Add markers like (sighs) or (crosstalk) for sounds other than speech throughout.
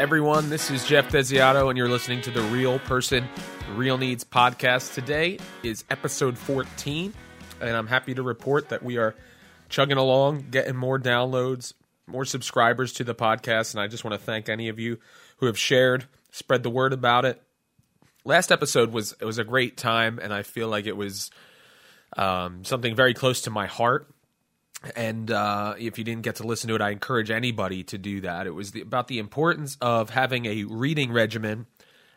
everyone. This is Geoff Desiato, and you're listening to the Real Person, Real Needs podcast. Today is episode 14, and I'm happy to report that we are chugging along, getting more downloads, more subscribers to the podcast. And I just want to thank any of you who have shared, spread the word about it. Last episode was it was a great time, and I feel like it was um, something very close to my heart and uh, if you didn't get to listen to it, I encourage anybody to do that. It was the, about the importance of having a reading regimen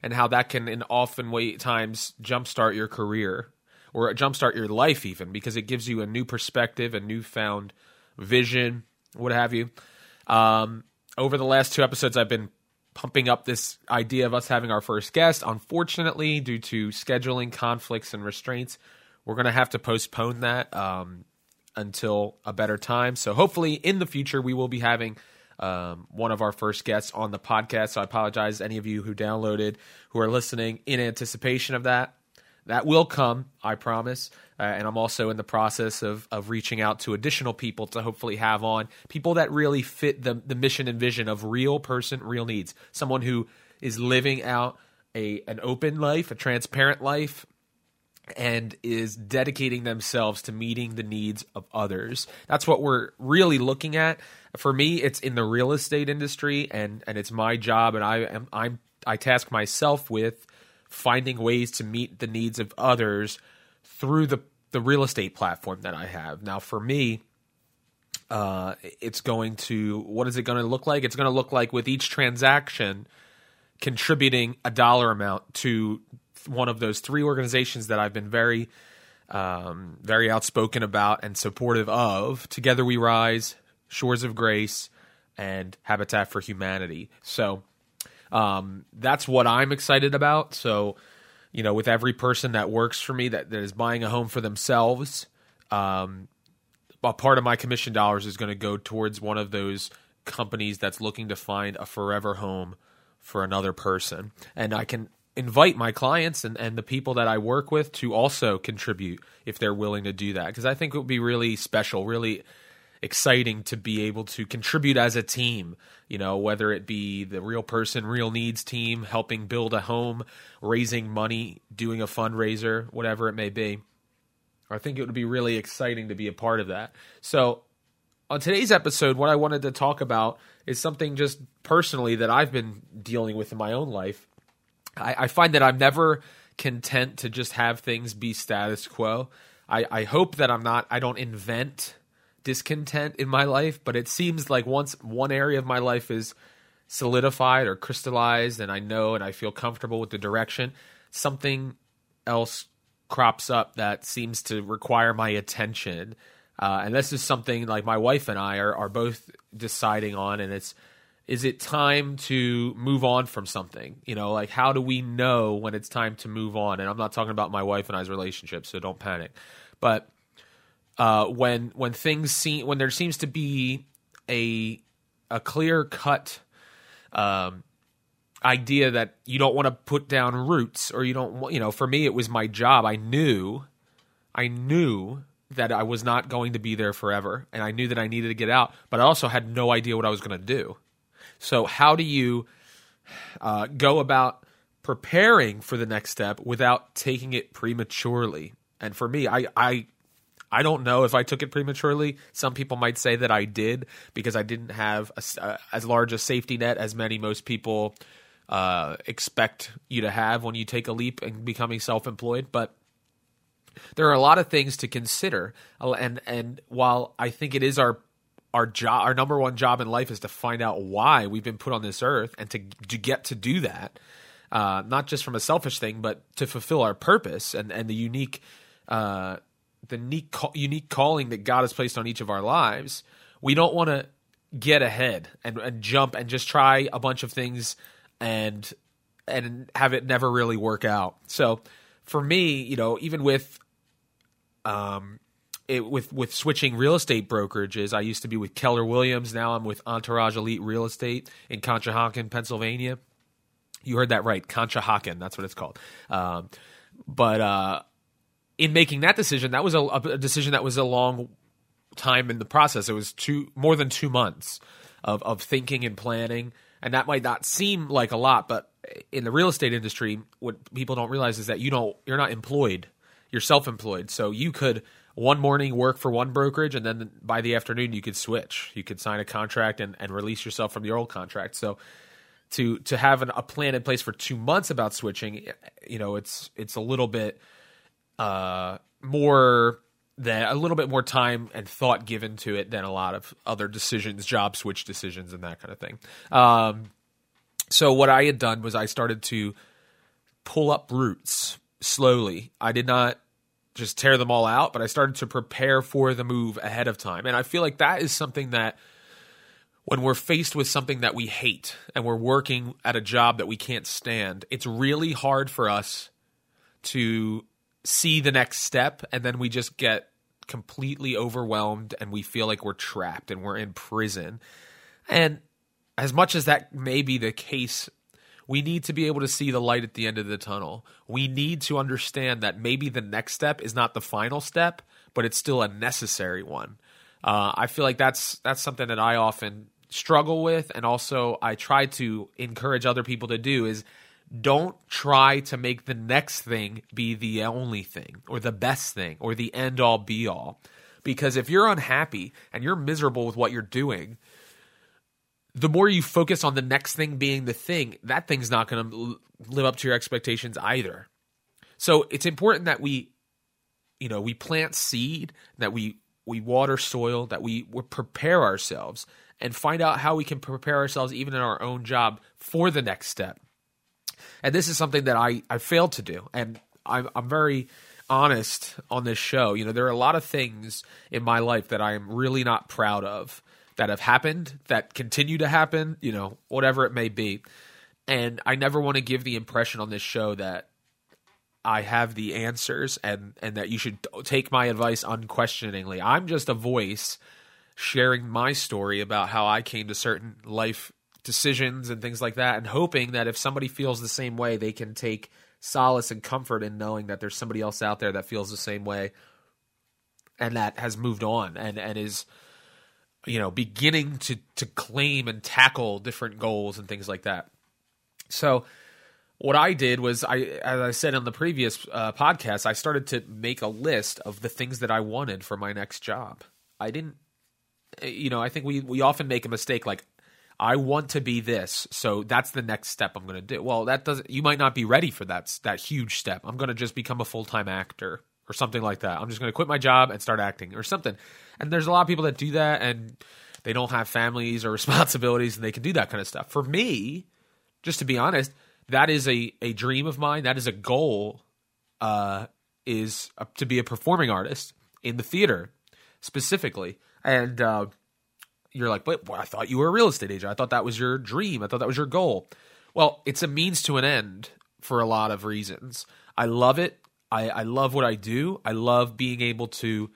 and how that can, in often way times, jumpstart your career or jumpstart your life, even because it gives you a new perspective, a newfound vision, what have you. Um, over the last two episodes, I've been pumping up this idea of us having our first guest. Unfortunately, due to scheduling conflicts and restraints, we're going to have to postpone that. Um, until a better time. So hopefully in the future we will be having um, one of our first guests on the podcast. So I apologize any of you who downloaded who are listening in anticipation of that. That will come, I promise. Uh, and I'm also in the process of of reaching out to additional people to hopefully have on people that really fit the the mission and vision of real person, real needs. Someone who is living out a an open life, a transparent life, and is dedicating themselves to meeting the needs of others. That's what we're really looking at. For me, it's in the real estate industry and and it's my job and I am I'm I task myself with finding ways to meet the needs of others through the the real estate platform that I have. Now for me, uh, it's going to what is it going to look like? It's going to look like with each transaction contributing a dollar amount to one of those three organizations that I've been very, um, very outspoken about and supportive of. Together We Rise, Shores of Grace, and Habitat for Humanity. So um, that's what I'm excited about. So, you know, with every person that works for me that, that is buying a home for themselves, um, a part of my commission dollars is going to go towards one of those companies that's looking to find a forever home for another person. And I can invite my clients and, and the people that I work with to also contribute if they're willing to do that. Because I think it would be really special, really exciting to be able to contribute as a team, you know, whether it be the real person, real needs team, helping build a home, raising money, doing a fundraiser, whatever it may be. I think it would be really exciting to be a part of that. So, on today's episode, what I wanted to talk about is something just personally that I've been dealing with in my own life I, I find that I'm never content to just have things be status quo. I, I hope that I'm not, I don't invent discontent in my life, but it seems like once one area of my life is solidified or crystallized and I know and I feel comfortable with the direction, something else crops up that seems to require my attention. Uh, and this is something like my wife and I are, are both deciding on, and it's is it time to move on from something? You know, like how do we know when it's time to move on? And I'm not talking about my wife and I's relationship, so don't panic. But uh, when when things seem when there seems to be a a clear cut um, idea that you don't want to put down roots or you don't you know for me it was my job i knew i knew that i was not going to be there forever and i knew that i needed to get out but i also had no idea what i was going to do so, how do you uh, go about preparing for the next step without taking it prematurely? And for me, I, I I don't know if I took it prematurely. Some people might say that I did because I didn't have a, uh, as large a safety net as many most people uh, expect you to have when you take a leap and becoming self-employed. But there are a lot of things to consider, and and while I think it is our our job, our number one job in life is to find out why we've been put on this earth and to, to get to do that. Uh, not just from a selfish thing, but to fulfill our purpose and, and the unique, uh, the unique, unique calling that God has placed on each of our lives. We don't want to get ahead and, and jump and just try a bunch of things and and have it never really work out. So for me, you know, even with um, it, with with switching real estate brokerages. I used to be with Keller Williams. Now I'm with Entourage Elite Real Estate in Conshohocken, Pennsylvania. You heard that right, Conshohocken. That's what it's called. Um, but uh, in making that decision, that was a, a, decision that was a long time in the process. It was two more than two months of of thinking and planning And that might not seem like a lot, but in the real estate industry, what people don't realize is that you don't you're not employed. You're self-employed. So you could one morning work for one brokerage and then by the afternoon you could switch. You could sign a contract and, and release yourself from your old contract. So to to have an, a plan in place for two months about switching, you know, it's it's a little bit uh, more than a little bit more time and thought given to it than a lot of other decisions, job switch decisions, and that kind of thing. Um, so what I had done was I started to pull up roots slowly. I did not just tear them all out, but I started to prepare for the move ahead of time. And I feel like that is something that when we're faced with something that we hate and we're working at a job that we can't stand, it's really hard for us to see the next step and then we just get completely overwhelmed and we feel like we're trapped and we're in prison. And as much as that may be the case, we need to be able to see the light at the end of the tunnel. We need to understand that maybe the next step is not the final step, but it's still a necessary one. Uh, I feel like that's that's something that I often struggle with and also I try to encourage other people to do is don't try to make the next thing be the only thing or the best thing or the end all be all. Because if you're unhappy and you're miserable with what you're doing, the more you focus on the next thing being the thing, that thing's not going to live up to your expectations either. So it's important that we, you know, we plant seed, that we we water soil, that we, we prepare ourselves and find out how we can prepare ourselves even in our own job for the next step. And this is something that I, I failed to do. And I'm, I'm very honest on this show. You know, there are a lot of things in my life that I am really not proud of that have happened, that continue to happen, you know, whatever it may be. And I never want to give the impression on this show that I have the answers and and that you should take my advice unquestioningly. I'm just a voice sharing my story about how I came to certain life decisions and things like that, and hoping that if somebody feels the same way, they can take solace and comfort in knowing that there's somebody else out there that feels the same way and that has moved on and, and is you know beginning to to claim and tackle different goals and things like that. So what I did was I, as I said on the previous uh, podcast, I started to make a list of the things that I wanted for my next job. I didn't you know, I think we we often make a mistake like I want to be this, so that's the next step I'm going to do. Well, that doesn't. You might not be ready for that that huge step. I'm going to just become a full time actor or something like that. I'm just going to quit my job and start acting or something. And there's a lot of people that do that, and they don't have families or (laughs) responsibilities, and they can do that kind of stuff. For me, just to be honest, that is a a dream of mine. That is a goal. Uh, is to be a performing artist in the theater specifically and uh, you're like, but well, I thought you were a real estate agent. I thought that was your dream. I thought that was your goal. Well, it's a means to an end for a lot of reasons. I love it. I, I love what I do. I love being able to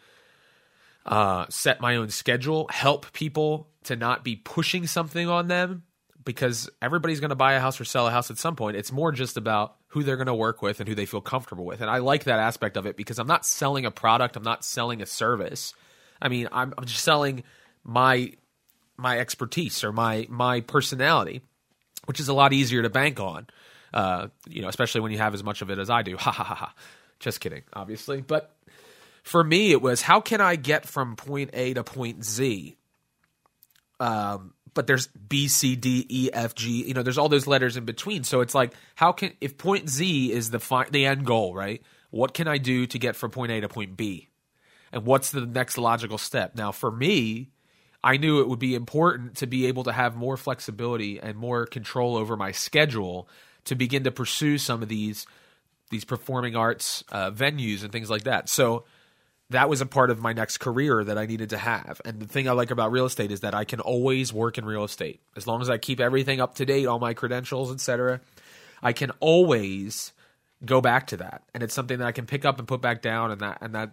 uh, set my own schedule, help people to not be pushing something on them because everybody's going to buy a house or sell a house at some point. It's more just about who they're going to work with and who they feel comfortable with. And I like that aspect of it because I'm not selling a product, I'm not selling a service. I mean, I'm, I'm just selling my my expertise or my my personality, which is a lot easier to bank on. Uh, you know, especially when you have as much of it as I do. (laughs) Ha ha ha ha. Just kidding, obviously. But for me, it was how can I get from point A to point Z? Um, but there's B, C, D, E, F, G. You know, there's all those letters in between. So it's like, how can if point Z is the fi- the end goal, right? What can I do to get from point A to point B? and what's the next logical step. Now, for me, I knew it would be important to be able to have more flexibility and more control over my schedule to begin to pursue some of these these performing arts uh, venues and things like that. So that was a part of my next career that I needed to have. And the thing I like about real estate is that I can always work in real estate as long as I keep everything up to date, all my credentials, etc. I can always go back to that, and it's something that I can pick up and put back down, and that and that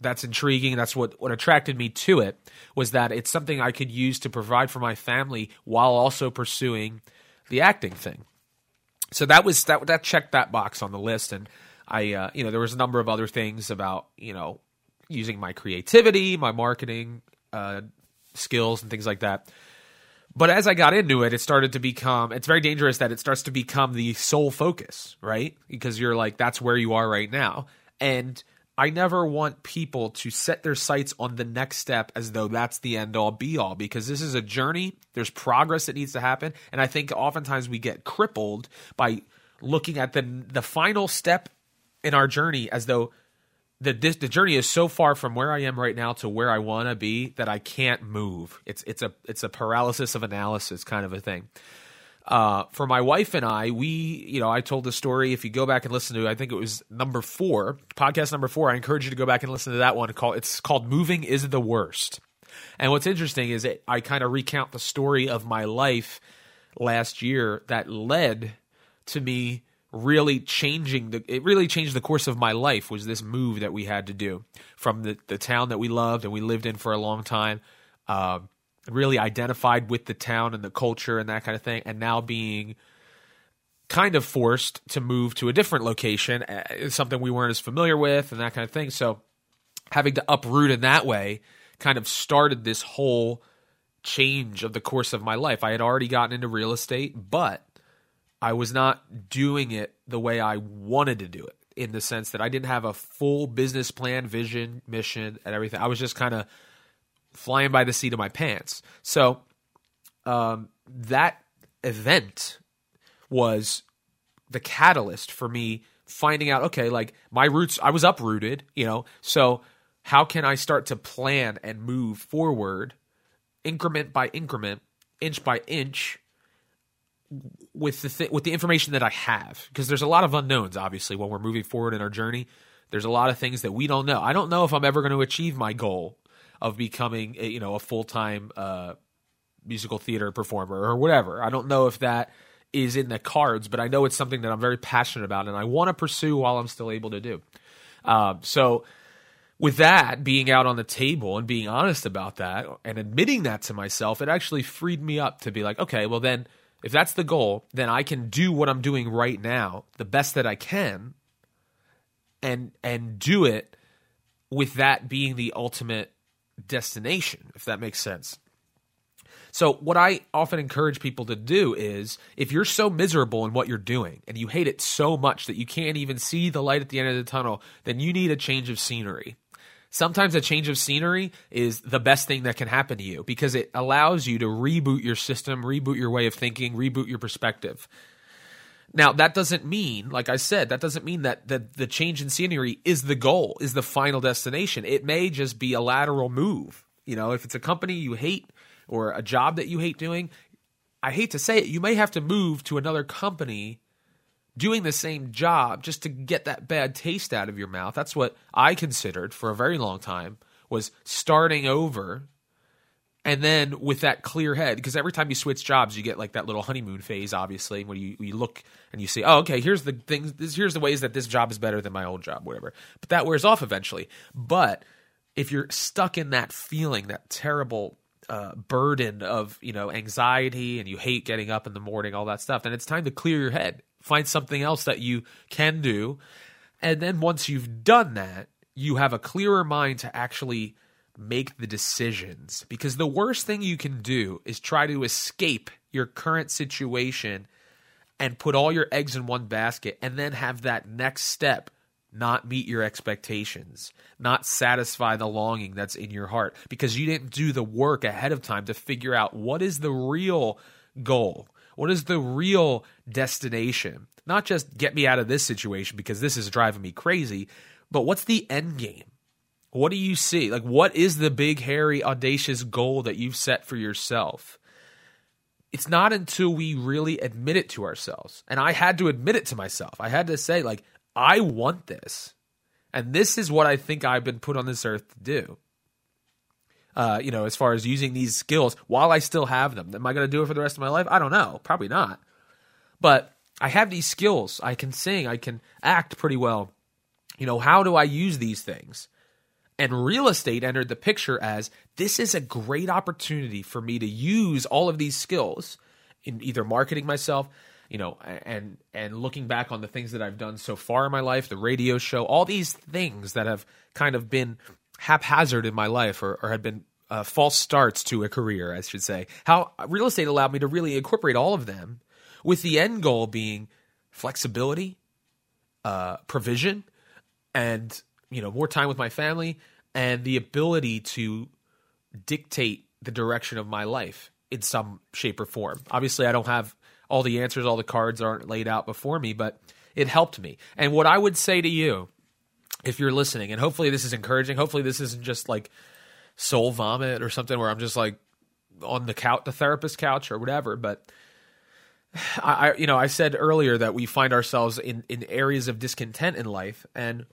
that's intriguing. That's what, what attracted me to it was that it's something I could use to provide for my family while also pursuing the acting thing. So that was that that checked that box on the list, and I uh, you know there was a number of other things about you know using my creativity, my marketing uh, skills, and things like that. But as I got into it, it started to become, it's very dangerous that it starts to become the sole focus, right? Because you're like, that's where you are right now. And I never want people to set their sights on the next step as though that's the end all be all because this is a journey. There's progress that needs to happen. And I think oftentimes we get crippled by looking at the, the final step in our journey as though the this, the journey is so far from where I am right now to where I want to be that I can't move. It's it's a it's a paralysis of analysis kind of a thing. Uh, for my wife and I, we you know I told the story. If you go back and listen to, I think it was number four, podcast number four. I encourage you to go back and listen to that one. Call it's called "Moving Is the Worst." And what's interesting is that I kind of recount the story of my life last year that led to me really changing the it really changed the course of my life was this move that we had to do from the, the town that we loved and we lived in for a long time uh, really identified with the town and the culture and that kind of thing and now being kind of forced to move to a different location uh, something we weren't as familiar with and that kind of thing so having to uproot in that way kind of started this whole change of the course of my life i had already gotten into real estate but I was not doing it the way I wanted to do it in the sense that I didn't have a full business plan, vision, mission, and everything. I was just kind of flying by the seat of my pants. So um, that event was the catalyst for me finding out okay, like my roots, I was uprooted, you know, so how can I start to plan and move forward increment by increment, inch by inch with the th- with the information that I have? Because there's a lot of unknowns obviously when we're moving forward in our journey. There's a lot of things that we don't know. I don't know if I'm ever going to achieve my goal of becoming a, you know a full-time uh, musical theater performer or whatever. I don't know if that is in the cards but I know it's something that I'm very passionate about and I want to pursue while I'm still able to do. Um, so with that being out on the table and being honest about that and admitting that to myself it actually freed me up to be like okay well then if that's the goal, then I can do what I'm doing right now the best that I can and and do it with that being the ultimate destination, if that makes sense. So, what I often encourage people to do is if you're so miserable in what you're doing and you hate it so much that you can't even see the light at the end of the tunnel, then you need a change of scenery sometimes a change of scenery is the best thing that can happen to you because it allows you to reboot your system, reboot your way of thinking, reboot your perspective. Now, that doesn't mean, like I said, that doesn't mean that the, the change in scenery is the goal, is the final destination. It may just be a lateral move. You know, if it's a company you hate or a job that you hate doing, I hate to say it, you may have to move to another company doing the same job just to get that bad taste out of your mouth. That's what I considered for a very long time was starting over and then with that clear head because every time you switch jobs you get like that little honeymoon phase obviously when you, you look and you see oh okay here's the things this, here's the ways that this job is better than my old job whatever. But that wears off eventually. But if you're stuck in that feeling that terrible uh, burden of you know anxiety and you hate getting up in the morning all that stuff then it's time to clear your head. Find something else that you can do. And then once you've done that, you have a clearer mind to actually make the decisions. Because the worst thing you can do is try to escape your current situation and put all your eggs in one basket and then have that next step not meet your expectations, not satisfy the longing that's in your heart because you didn't do the work ahead of time to figure out what is the real goal. What is the real destination? Not just get me out of this situation because this is driving me crazy, but what's the end game? What do you see? Like, what is the big, hairy, audacious goal that you've set for yourself? It's not until we really admit it to ourselves. And I had to admit it to myself. I had to say, like, I want this. And this is what I think I've been put on this earth to do uh, you know, as far as using these skills while I still have them. Am I going to do it for the rest of my life? I don't know. Probably not. But I have these skills. I can sing. I can act pretty well. You know, how do I use these things? And real estate entered the picture as this is a great opportunity for me to use all of these skills in either marketing myself, you know, and and looking back on the things that I've done so far in my life, the radio show, all these things that have kind of been haphazard in my life or, or had been uh, false starts to a career, I should say. How real estate allowed me to really incorporate all of them, with the end goal being flexibility, uh, provision, and you know more time with my family, and the ability to dictate the direction of my life in some shape or form. Obviously, I don't have all the answers, all the cards aren't laid out before me, but it helped me. And what I would say to you, if you're listening, and hopefully this is encouraging, hopefully this isn't just like soul vomit or something where I'm just like on the couch, the therapist couch or whatever, but. (sighs) I, you know, I said earlier that we find ourselves in, in areas of discontent in life, and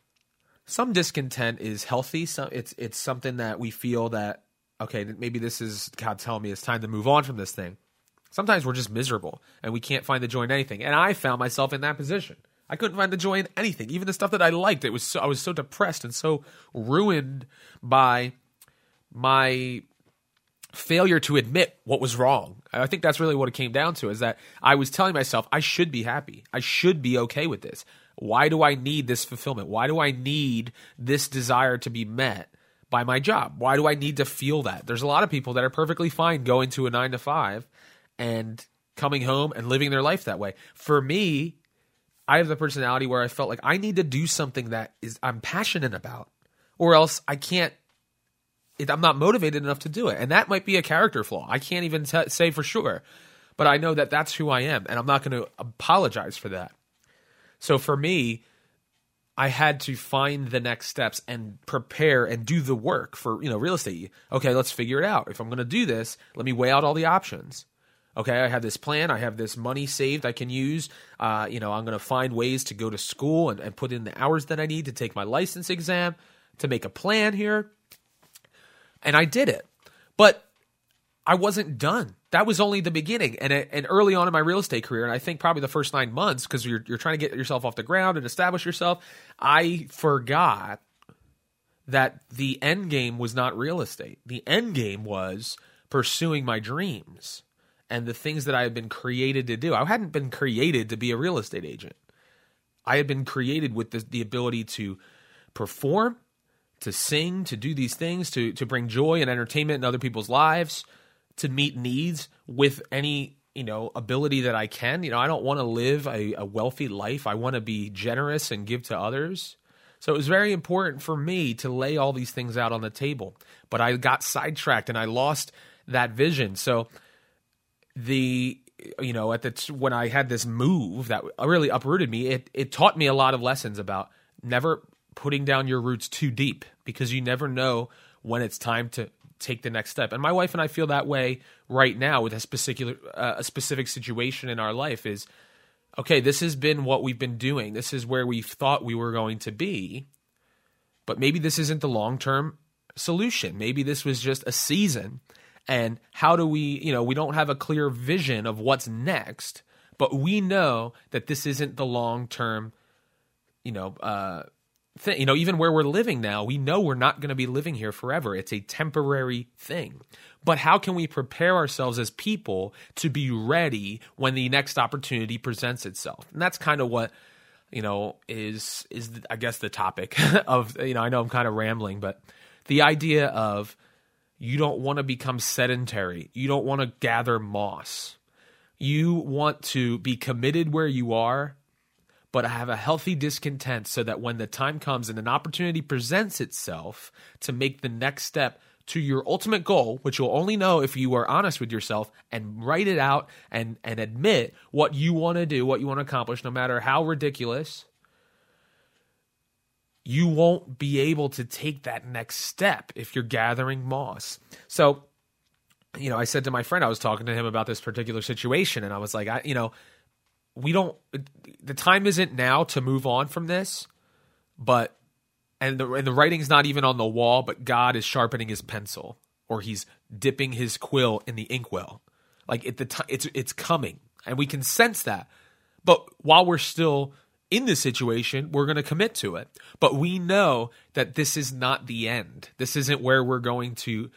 some discontent is healthy. Some it's it's something that we feel that okay, maybe this is God telling me it's time to move on from this thing. Sometimes we're just miserable and we can't find the joy in anything. And I found myself in that position. I couldn't find the joy in anything, even the stuff that I liked. It was so, I was so depressed and so ruined by my failure to admit what was wrong. I think that's really what it came down to is that I was telling myself I should be happy. I should be okay with this. Why do I need this fulfillment? Why do I need this desire to be met by my job? Why do I need to feel that? There's a lot of people that are perfectly fine going to a 9 to 5 and coming home and living their life that way. For me, I have the personality where I felt like I need to do something that is I'm passionate about, or else I can't. It, I'm not motivated enough to do it, and that might be a character flaw. I can't even t- say for sure, but I know that that's who I am, and I'm not going to apologize for that. So for me, I had to find the next steps and prepare and do the work for you know real estate. Okay, let's figure it out. If I'm going to do this, let me weigh out all the options. Okay, I have this plan. I have this money saved I can use. Uh, you know, I'm going to find ways to go to school and, and put in the hours that I need to take my license exam, to make a plan here. And I did it. But I wasn't done. That was only the beginning. And, and early on in my real estate career, and I think probably the first nine months, because you're, you're trying to get yourself off the ground and establish yourself, I forgot that the end game was not real estate. The end game was pursuing my dreams and the things that I had been created to do. I hadn't been created to be a real estate agent. I had been created with the, the ability to perform, to sing, to do these things, to to bring joy and entertainment in other people's lives, to meet needs with any you know ability that I can. You know, I don't want to live a, a wealthy life. I want to be generous and give to others. So it was very important for me to lay all these things out on the table. But I got sidetracked and I lost that vision. So the you know at the when I had this move that really uprooted me, it it taught me a lot of lessons about never putting down your roots too deep because you never know when it's time to take the next step. And my wife and I feel that way right now with a specific uh, a specific situation in our life is okay, this has been what we've been doing. This is where we thought we were going to be. But maybe this isn't the long-term solution. Maybe this was just a season and how do we you know we don't have a clear vision of what's next but we know that this isn't the long term you know uh thing you know even where we're living now we know we're not going to be living here forever it's a temporary thing but how can we prepare ourselves as people to be ready when the next opportunity presents itself and that's kind of what you know is is i guess the topic (laughs) of you know i know i'm kind of rambling but the idea of you don't want to become sedentary. You don't want to gather moss. You want to be committed where you are, but I have a healthy discontent so that when the time comes and an opportunity presents itself to make the next step to your ultimate goal, which you'll only know if you are honest with yourself and write it out and, and admit what you want to do, what you want to accomplish, no matter how ridiculous you won't be able to take that next step if you're gathering moss. So, you know, I said to my friend, I was talking to him about this particular situation, and I was like, I, you know, we don't, the time isn't now to move on from this, but, and the, and the writing's not even on the wall, but God is sharpening his pencil or he's dipping his quill in the inkwell. Like it, the t- it's, it's coming, and we can sense that. But while we're still in this situation, we're going to commit to it. But we know that this is not the end. This isn't where we're going to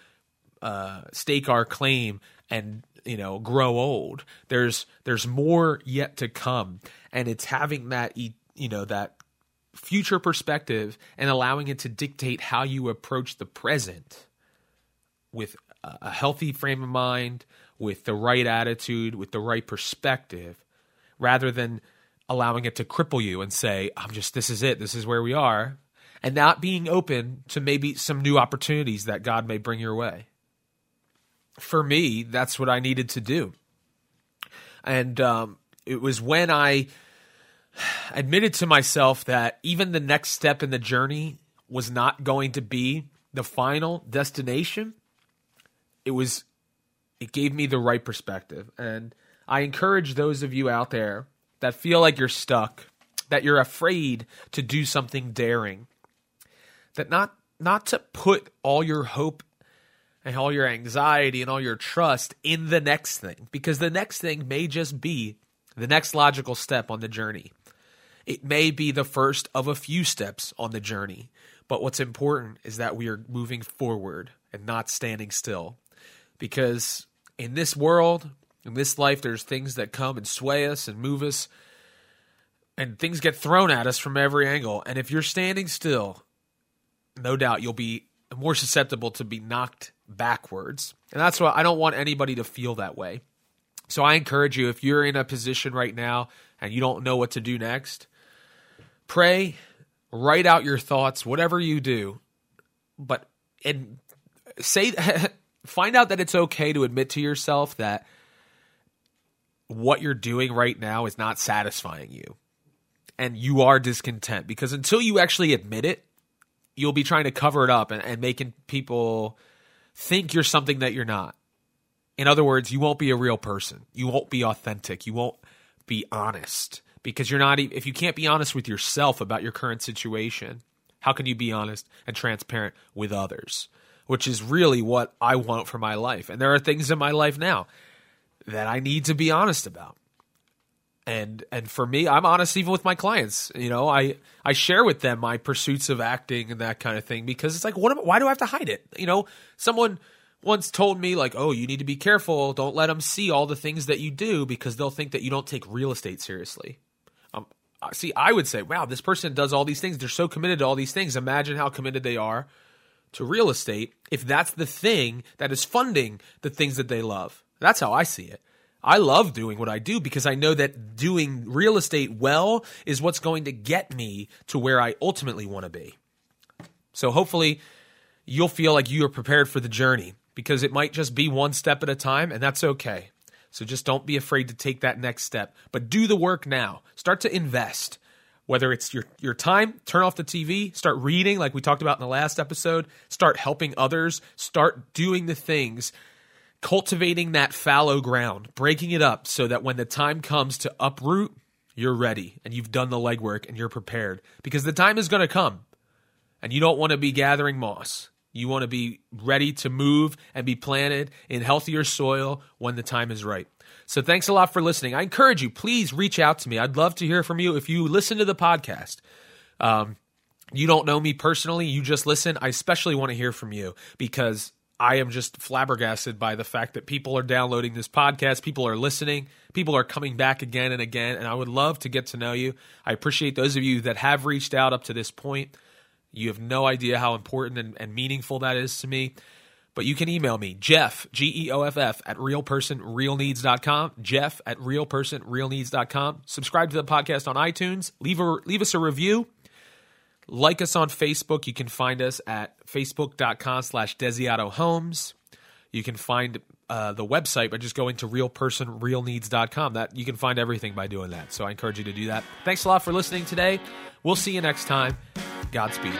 uh, stake our claim and you know grow old. There's there's more yet to come, and it's having that you know that future perspective and allowing it to dictate how you approach the present with a healthy frame of mind, with the right attitude, with the right perspective, rather than allowing it to cripple you and say, I'm just, this is it, this is where we are, and not being open to maybe some new opportunities that God may bring your way. For me, that's what I needed to do. And um, it was when I admitted to myself that even the next step in the journey was not going to be the final destination. It was, it gave me the right perspective. And I encourage those of you out there that feel like you're stuck, that you're afraid to do something daring, that not not to put all your hope and all your anxiety and all your trust in the next thing because the next thing may just be the next logical step on the journey. It may be the first of a few steps on the journey, but what's important is that we are moving forward and not standing still. Because in this world, in this life, there's things that come and sway us and move us, and things get thrown at us from every angle. And if you're standing still, no doubt you'll be more susceptible to be knocked backwards. And that's why I don't want anybody to feel that way. So I encourage you if you're in a position right now and you don't know what to do next, pray, write out your thoughts, whatever you do, but and say (laughs) find out that it's okay to admit to yourself that what you're doing right now is not satisfying you and you are discontent because until you actually admit it you'll be trying to cover it up and, and making people think you're something that you're not. In other words you won't be a real person. You won't be authentic. You won't be honest because you're not if you can't be honest with yourself about your current situation how can you be honest and transparent with others? Which is really what I want for my life. And there are things in my life now that I need to be honest about. And and for me, I'm honest even with my clients. You know, I I share with them my pursuits of acting and that kind of thing because it's like, what? Am, why do I have to hide it? You know, someone once told me like, oh, you need to be careful. Don't let them see all the things that you do because they'll think that you don't take real estate seriously. Um, see, I would say, wow, this person does all these things. They're so committed to all these things. Imagine how committed they are to real estate if that's the thing that is funding the things that they love. That's how I see it. I love doing what I do because I know that doing real estate well is what's going to get me to where I ultimately want to be. So hopefully you'll feel like you are prepared for the journey because it might just be one step at a time and that's okay. So just don't be afraid to take that next step, but do the work now. Start to invest. Whether it's your your time, turn off the TV, start reading like we talked about in the last episode, start helping others, start doing the things cultivating that fallow ground, breaking it up so that when the time comes to uproot, you're ready and you've done the legwork and you're prepared because the time is going to come and you don't want to be gathering moss. You want to be ready to move and be planted in healthier soil when the time is right. So thanks a lot for listening. I encourage you, please reach out to me. I'd love to hear from you if you listen to the podcast. Um, you don't know me personally, you just listen. I especially want to hear from you because I am just flabbergasted by the fact that people are downloading this podcast, people are listening, people are coming back again and again, and I would love to get to know you. I appreciate those of you that have reached out up to this point. You have no idea how important and, and meaningful that is to me. But you can email me, Geoff, G E O F F, at realpersonrealneeds.com. Geoff at realpersonrealneeds.com. Subscribe to the podcast on iTunes. Leave, a, leave us a review. Like us on Facebook. You can find us at facebook.com slash Desiato Homes. You can find uh, the website by just going to realpersonrealneeds.com. That you can find everything by doing that. So I encourage you to do that. Thanks a lot for listening today. We'll see you next time. Godspeed.